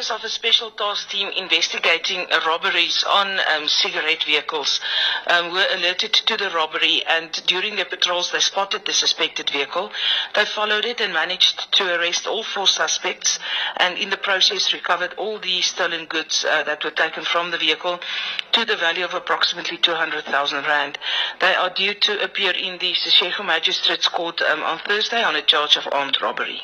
members of a special task team investigating robberies on um, cigarette vehicles um, were alerted to the robbery, and during their patrols, they spotted the suspected vehicle. They followed it and managed to arrest all four suspects, and in the process, recovered all the stolen goods uh, that were taken from the vehicle to the value of approximately 200,000 rand. They are due to appear in the Seshego Magistrates Court um, on Thursday on a charge of armed robbery.